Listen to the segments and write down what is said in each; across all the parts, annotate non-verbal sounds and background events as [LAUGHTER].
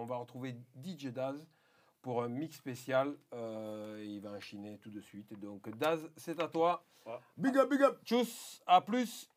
on va retrouver DJ Daz pour un mix spécial. Euh, il va enchaîner tout de suite. Donc Daz, c'est à toi. Big up, big up. Tchuss, à plus.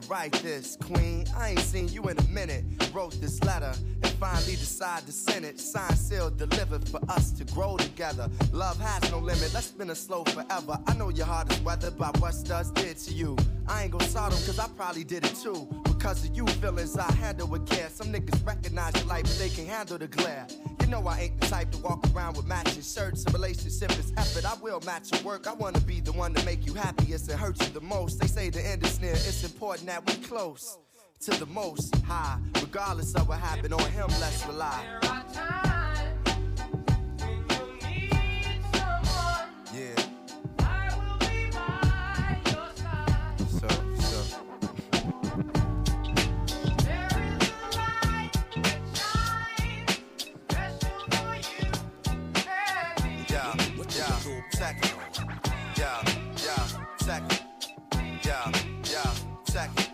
to write this, Queen. I ain't seen you in a minute. Wrote this letter and finally decided to send it. Signed, sealed, delivered for us to grow together. Love has no limit. Let's spin a slow forever. I know your heart is weathered by what studs did to you. I ain't gon' saw them cause I probably did it too. Because of you feelings I handle with care. Some niggas recognize your life, but they can handle the glare. You know I ain't the type to walk around with matching shirts. A relationship is effort. I will match your work. I wanna be the one to make you happiest and hurt you the most. They say the end is near. It's important that we close to the most high. Regardless of what happened, on him let's rely. second.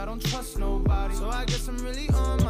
I don't trust nobody. So I guess I'm really on my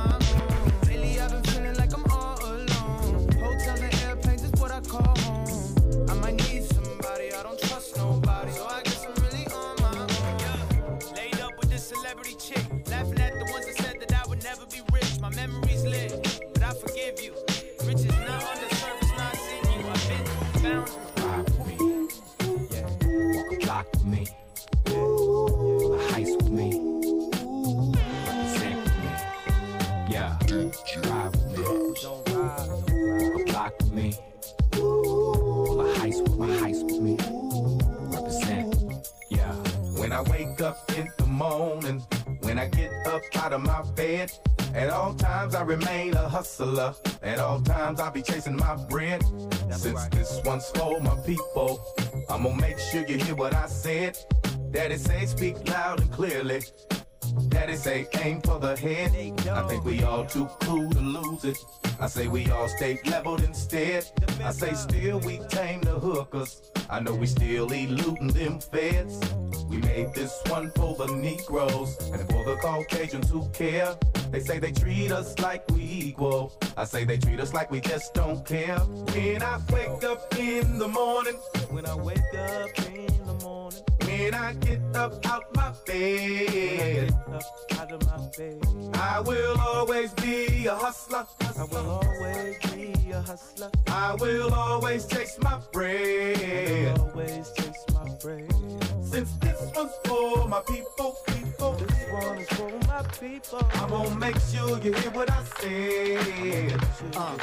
remain a hustler. At all times I'll be chasing my bread. Since this one's for my people, I'm gonna make sure you hear what I said. Daddy say speak loud and clearly. Daddy say aim for the head. I think we all too cool to lose it. I say we all stay leveled instead. I say still we tame the hookers. I know we still eluding them feds. We made this one for the Negroes and for the Caucasians who care. They say they treat us like we equal. I say they treat us like we just don't care. When I wake up in the morning, When I wake up in the morning, when I get up out my bed, out of my bed, I will always be a hustler. I will always be a hustler. I will always chase my bread. Always chase my bread. Since this one's for my people, people, This one is for my people. I'm gonna make sure you hear what I said. Uh,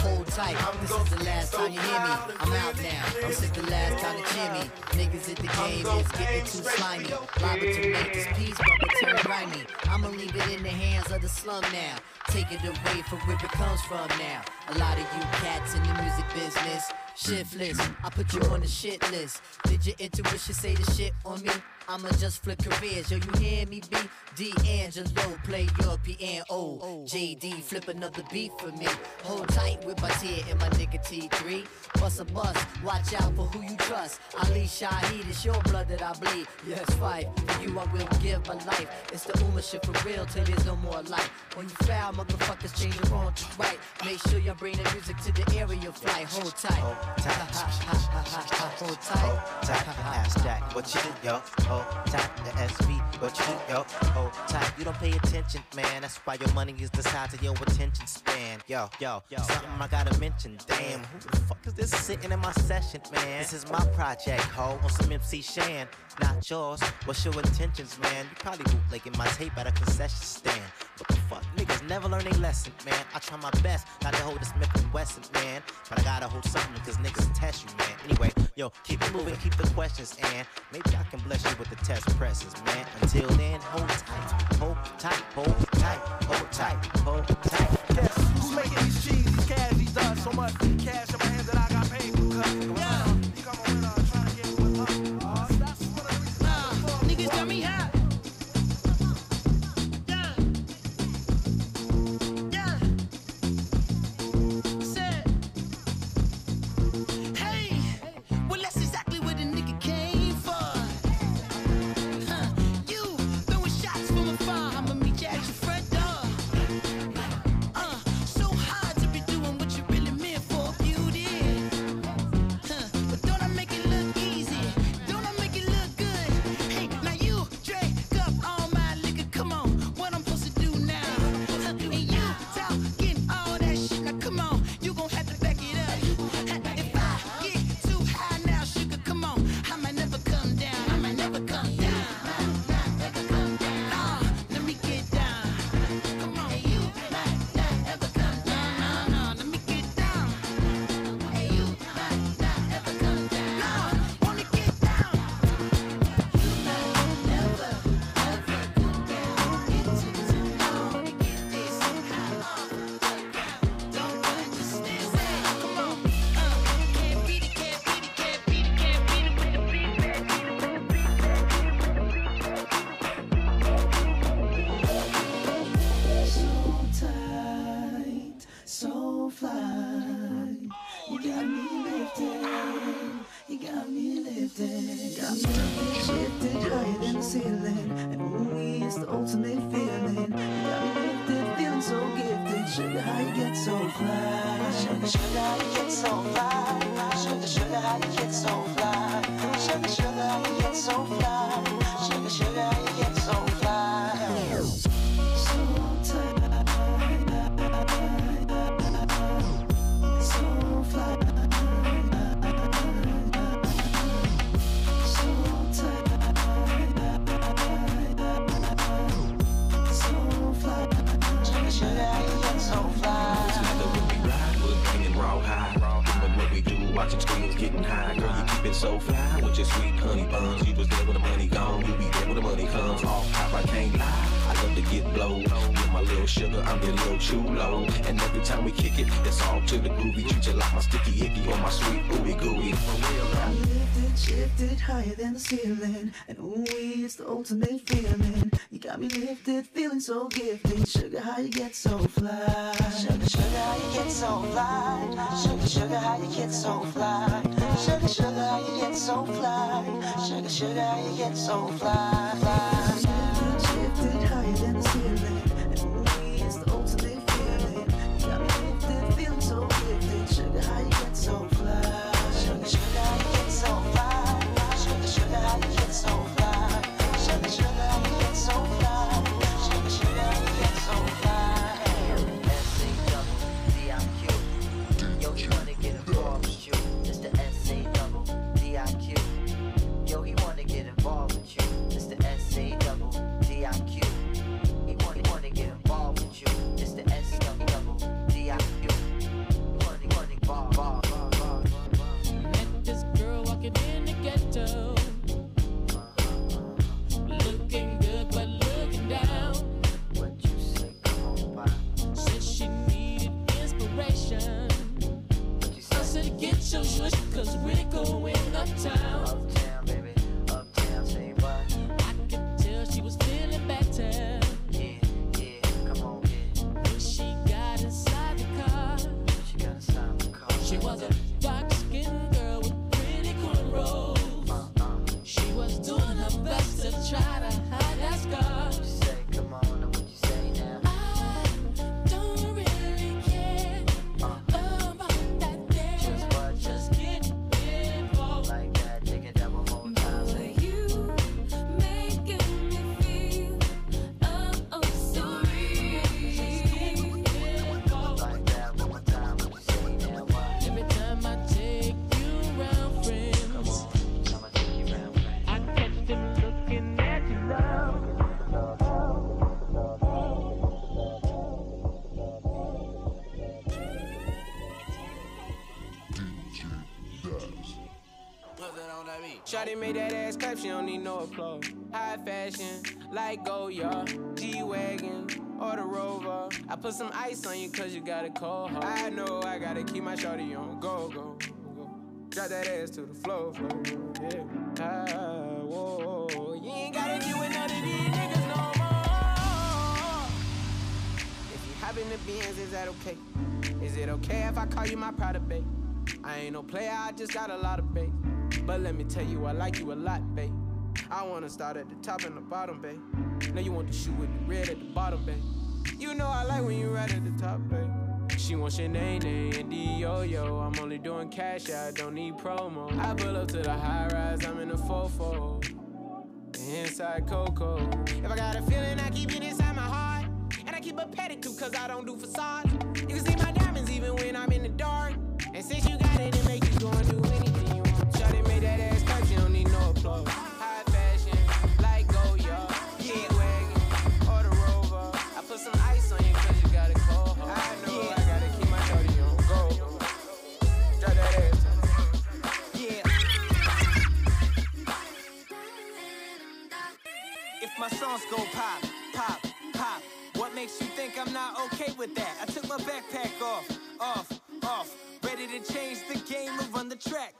hold tight, this is the last time you hear me. I'm out now, I'm sick the last time to cheer me. Niggas at the game is getting too slimy. Liable to make this piece, but return grimy. I'ma leave it in the hands of the slum now. Take it away from where it comes from now. A lot of you cats in the music business. Shiftless, I put you on the shit list. Did your intuition say the shit on me? I'ma just flip careers, yo, you hear me, B? D'Angelo, play your piano. JD, flip another beat for me. Hold tight with my tear and my nigga T3. Bust a bus, watch out for who you trust. Ali Shaheed, it's your blood that I bleed. Yes, fight. For you, I will give my life. It's the Ummah shit for real till there's no more life. When you foul, motherfuckers change your wrong to right. Make sure you bring the music to the area flight. Hold tight. Hold tight. tight, ass [LAUGHS] jack, what you do, yo? Hold tight, the SV, what you do, yo? Hold tight, you don't pay attention, man. That's why your money is the size of your attention span. Yo, yo, yo something I gotta mention. Damn, who the fuck is this sitting in my session, man? This is my project, ho, on some MC Shan, not yours. What's your intentions, man? You probably bootlegging my tape at a concession stand. What the fuck, niggas never learn a lesson, man. I try my best not to hold a Smith and Wesson, man. But I gotta hold something because niggas test you, man. Anyway, yo, keep it moving, keep the questions, and maybe I can bless you with the test presses, man. Until then, hold tight, hold tight, hold tight, hold tight, hold tight. Yes, who's making these cheese, these cash, these so much cash ceiling. And ooh, it's the ultimate feeling. You got me lifted, feeling so gifted. Sugar, how you get so fly? Sugar, sugar, how you get so fly? Sugar, sugar, how you get so fly? Sugar, sugar, how you get so fly? Sugar, sugar, how you get so fly? fly. Lifted, higher than the ceiling. She was put some ice on you cause you got a cold heart. I know I gotta keep my shawty on go, go, go. Drop that ass to the floor, floor, yeah. Ah, whoa, you ain't gotta deal with none of these niggas no more. If you hop in the Benz, is that okay? Is it okay if I call you my pride babe? I ain't no player, I just got a lot of bait. But let me tell you, I like you a lot, babe. I wanna start at the top and the bottom, babe. Now you want the shoe with the red at the bottom, babe. You know I like when you right at the top, babe. She wants your name, and D-Yo-Yo. I'm only doing cash, I don't need promo. I pull up to the high rise, I'm in the fofo. Inside Coco. If I got a feeling, I keep it inside my heart. And I keep a pedicure, cause I don't do facades. You can see my diamonds even when I'm in the dark. And since you got it, it make you go and do anything songs go pop, pop, pop, what makes you think I'm not okay with that? I took my backpack off, off, off, ready to change the game and run the track.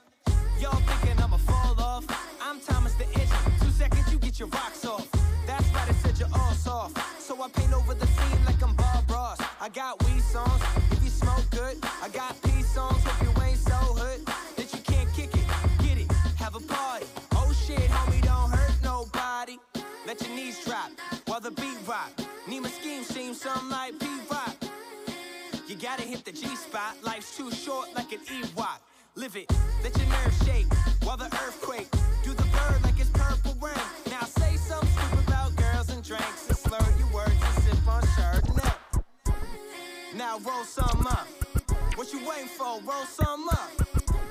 Y'all thinking I'ma fall off? I'm Thomas the Edge. Two seconds, you get your rocks off. That's why they said you're all soft. So I paint over the scene like I'm Bob Ross. I got weed songs, if you smoke good. I got peace songs, hope you ain't so hood. That you can't kick it, get it, have a party. Oh shit, homie, don't hurt nobody. let your knees rock. Nima scheme seems something like P-Rock. You gotta hit the G spot. Life's too short like an Ewok. Live it, let your nerves shake while the earthquake. Do the bird like it's purple rain. Now say something stupid about girls and drinks and slur your words and sip on Chardonnay. Now roll some up. What you waiting for? Roll some up.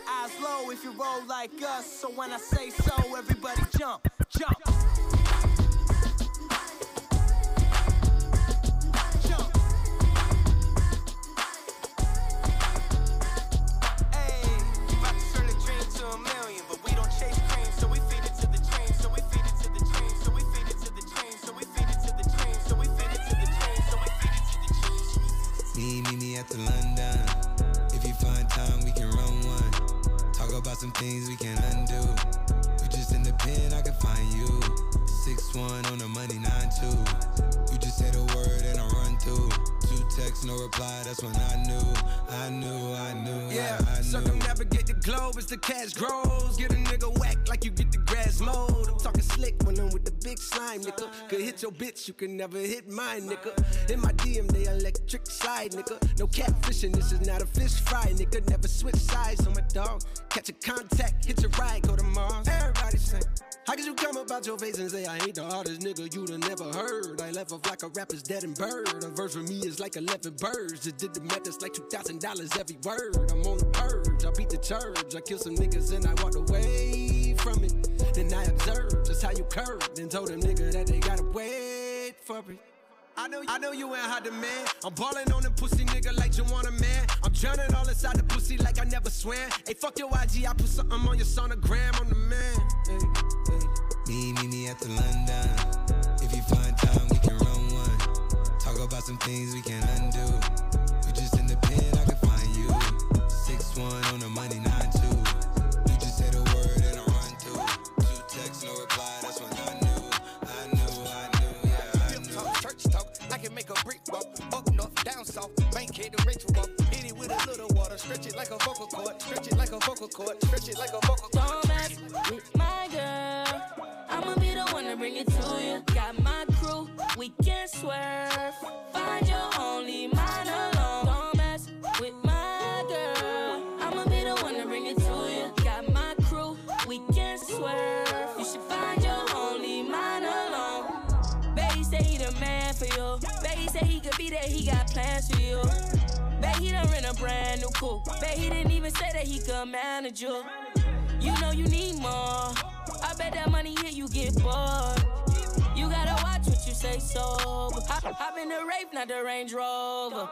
Eyes low if you roll like us. So when I say so, everybody jump. Jump. The cash grows. Get a nigga whack like you get the grass mowed. I'm talking slick when I'm with the big slime, nigga. Could hit your bitch, you can never hit mine, nigga. In my DM, they electric slide, nigga. No catfishing, this is not a fish fry, nigga. Never switch sides on my dog. Catch a contact, hit your ride, go to Mars. Everybody sing. How could you come about your face and say I ain't the hardest nigga you'd have never heard? I left off like a rapper's dead and bird. A verse for me is like 11 birds. Just did the math, it's like $2,000 every word. I'm on the Beat the church. I killed some niggas and I walked away from it. Then I observed just how you curved and told them nigga that they gotta wait for me. I know, I know you ain't hot. I'm ballin' on the pussy nigga like you want a man. I'm drowning all inside the pussy like I never swam. Hey, fuck your IG, I put something on your sonogram. I'm the man. Me, me, me at the London. If you find time, we can run one. Talk about some things we can undo. Rich walk. Hit it with a little water, stretch it like a vocal cord, stretch it like a vocal cord, stretch it like a vocal cord. Don't mess with brand new coupe. Bet he didn't even say that he could manage you. You know you need more. I bet that money hit you get bored. You gotta watch what you say sober. Hop, hop in the Wraith, not the Range Rover.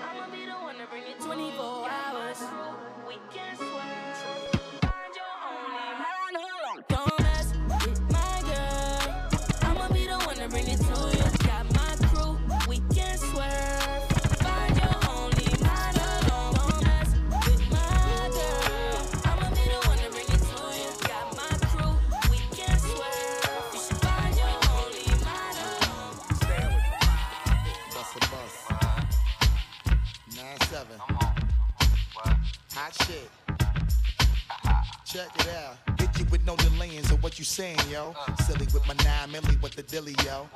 I'ma be the one to bring it 24 hours. Yo. Silly with my nine milli with the dilly, yo.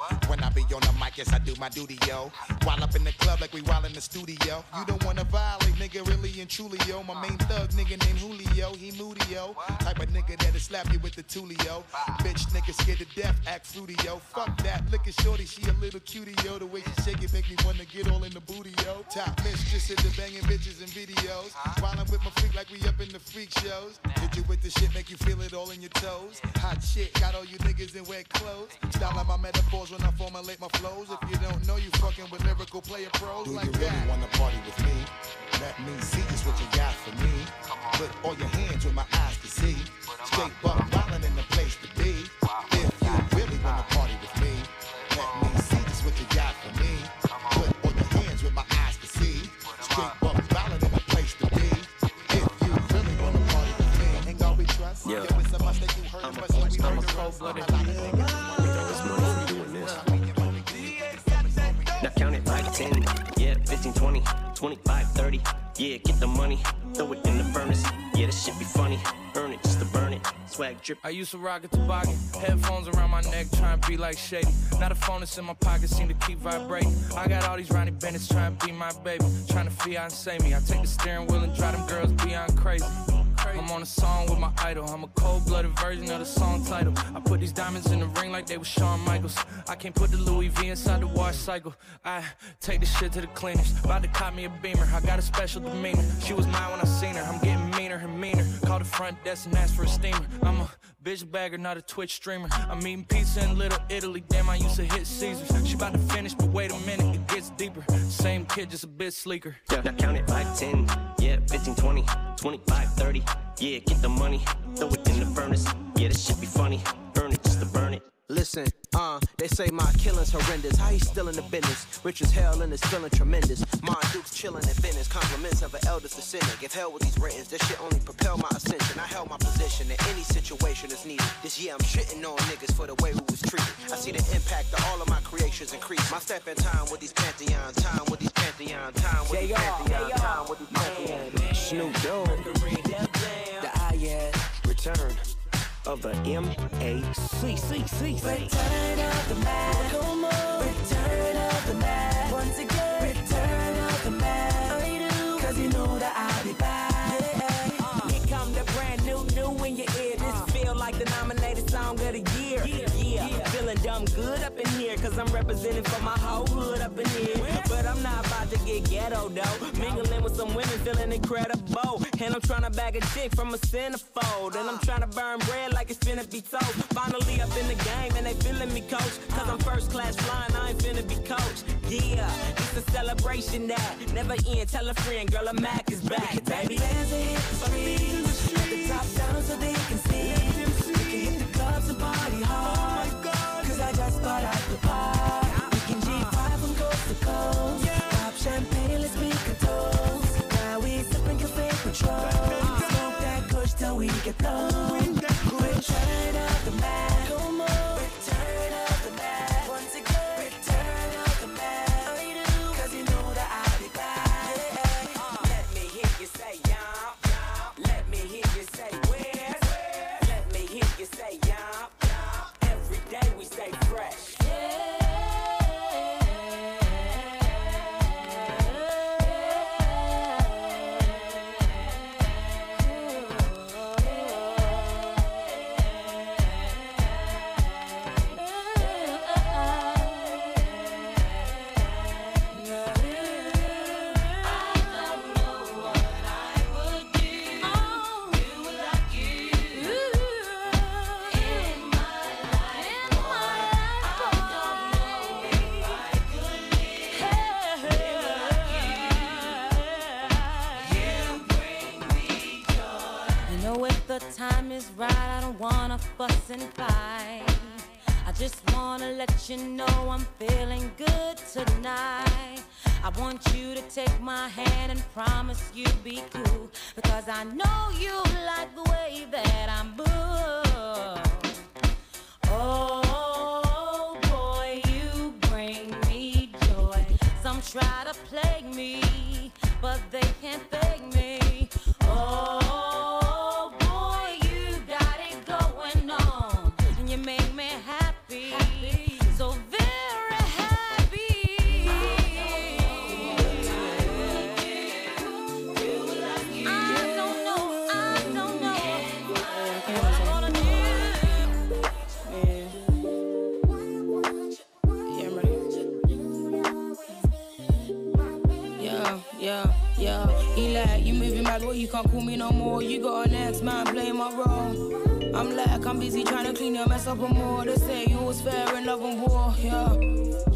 Be on the mic, yes, I do my duty, yo. While up in the club like we while in the studio. You don't wanna violate, nigga, really and truly, yo. My main thug nigga named Julio, he moody, yo. Type of nigga that'll slap you with the tulio. Bitch, nigga scared to death, act fruity, yo. Fuck that, look at shorty, she a little cutie, yo. The way she shake it make me wanna get all in the booty, yo. Top mistress in the banging bitches and videos. While I'm with my freak like we up in the freak shows. Hit you with the shit, make you feel it all in your toes. Hot shit, got all you niggas in wet clothes. Style my metaphors when I my flows. If you don't know, you fucking with lyrical player pros Do like you really that. wanna party with me? Let me see just what you got for me. Put all your hands where my eyes can see. Straight buck wildin' in the place to be. Drip. I used to rock a toboggan, headphones around my neck, trying to be like Shady. Now the phone that's in my pocket seem to keep vibrating. I got all these Ronnie Bennett's trying to be my baby, trying to fiance me. I take the steering wheel and drive them girls beyond crazy. I'm on a song with my idol. I'm a cold-blooded version of the song title. I put these diamonds in the ring like they were Shawn Michaels. I can't put the Louis V inside the wash cycle. I take the shit to the cleaners. About to cop me a beamer. I got a special demeanor. She was mine when I seen her. I'm getting meaner and meaner. Call the front desk and ask for a steamer. I'm a bitch bagger, not a Twitch streamer. I'm eating pizza in Little Italy. Damn, I used to hit Caesars. She about to finish, but wait a minute, it gets deeper. Same kid, just a bit sleeker. Yeah, now count it 5, 10, yeah, 15, 20, 25, 30. Yeah, get the money, throw it in the furnace. Yeah, this shit be funny. Burn it just to burn it. Listen, uh, they say my killing's horrendous. How he still in the business? Rich as hell and it's feeling tremendous. My Duke's chilling in Venice. Compliments of an eldest descendant. Give hell with these ratings. This shit only propel my ascension. I held my position in any situation that's needed. This year I'm shitting on niggas for the way we was treated. I see the impact of all of my creations increase. My step in time with these pantheons. Time with these pantheons. Time with these pantheons. Time with these pantheons. Snoop Dogg, the IS return of the M.A.C. dumb good up in here. Cause I'm representing for my whole hood up in here. But I'm not about to get ghetto though. Mingling with some women, feeling incredible. And I'm trying to bag a chick from a centerfold. And I'm trying to burn bread like it's finna be told. Finally up in the game and they feeling me coach. Cause I'm first class flying, I ain't finna be coach. Yeah, it's a celebration that never end. Tell a friend, girl, a Mac is back, baby. Bands that hit the streets. The top down so they can see. We can hit the clubs and party hard. You say yeah. Every day we stay fresh. Promise you'll be cool. Because I know you like the way that I'm moved. Oh boy, you bring me joy. Some try to plague me, but they can't and more. They say you was fair in love and war, yeah.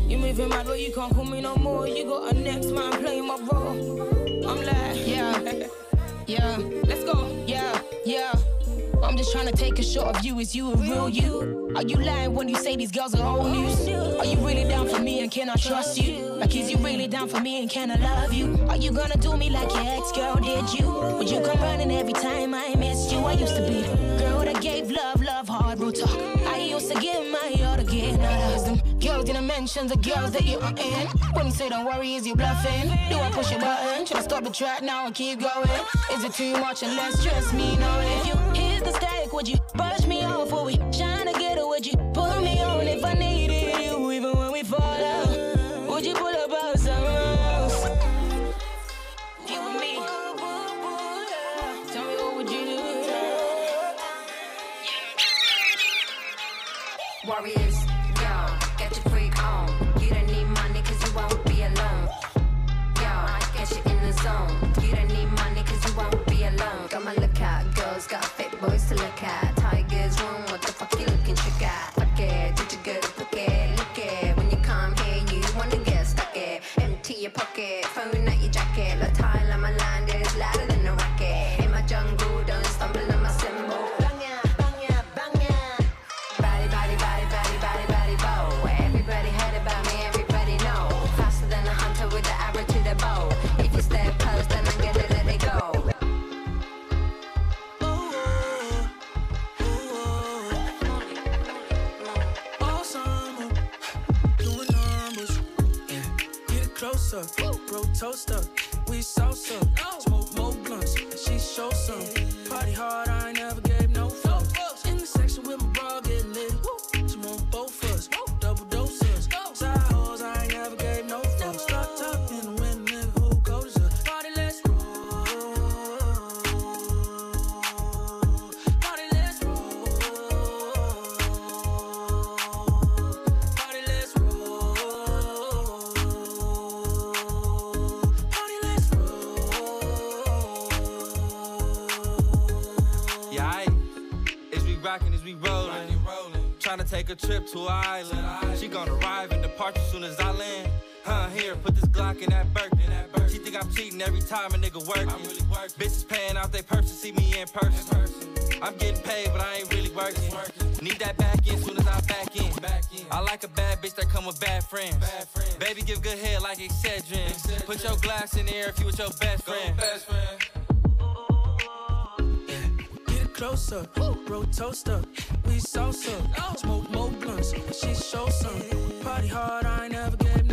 You moving mad, well, you can't call me no more. You got an ex man playing my role. I'm like, yeah, [LAUGHS] yeah. Let's go, yeah, yeah. I'm just trying to take a shot of you. Is you a real you? Are you lying when you say these girls are old news? Are you really down for me and can I trust you? Like, is you really down for me and can I love you? Are you gonna do me like your ex girl did you? Would you come running every time I missed you? I used to be the girl that gave love, love hard, real talk give my all again. I ask them girls in the mentions, the girls that you are in. When you say don't worry, is you bluffing? Do I push a button? Should I stop the track now and keep going? Is it too much or less? Trust me, no. If you is the stake. would you brush me off? Will we shine? your pocket. toast. trying to take a trip to an island. She gonna arrive and depart as soon as I land. Huh, here, put this Glock in that Birkin. She think I'm cheating every time a nigga working. I'm really working. Bitches paying out they purse to see me in person. in person. I'm getting paid, but I ain't really working. working. Need that back in soon as I back in. back in. I like a bad bitch that come with bad friends. Bad friends. Baby, give good head like Excedrin. Excedrin. Put your glass in the air if you with your best friend. Go best friend closer. Bro toaster, we salsa. Smoke more blunts, she show some. Party hard, I ain't never get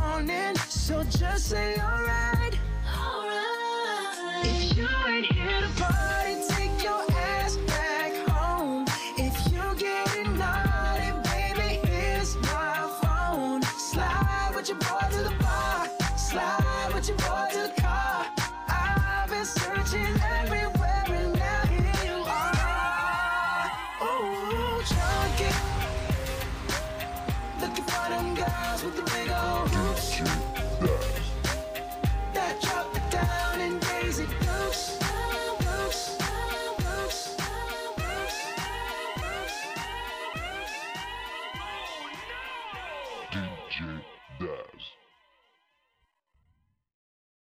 morning, so just say alright. Alright. If you ain't here to party.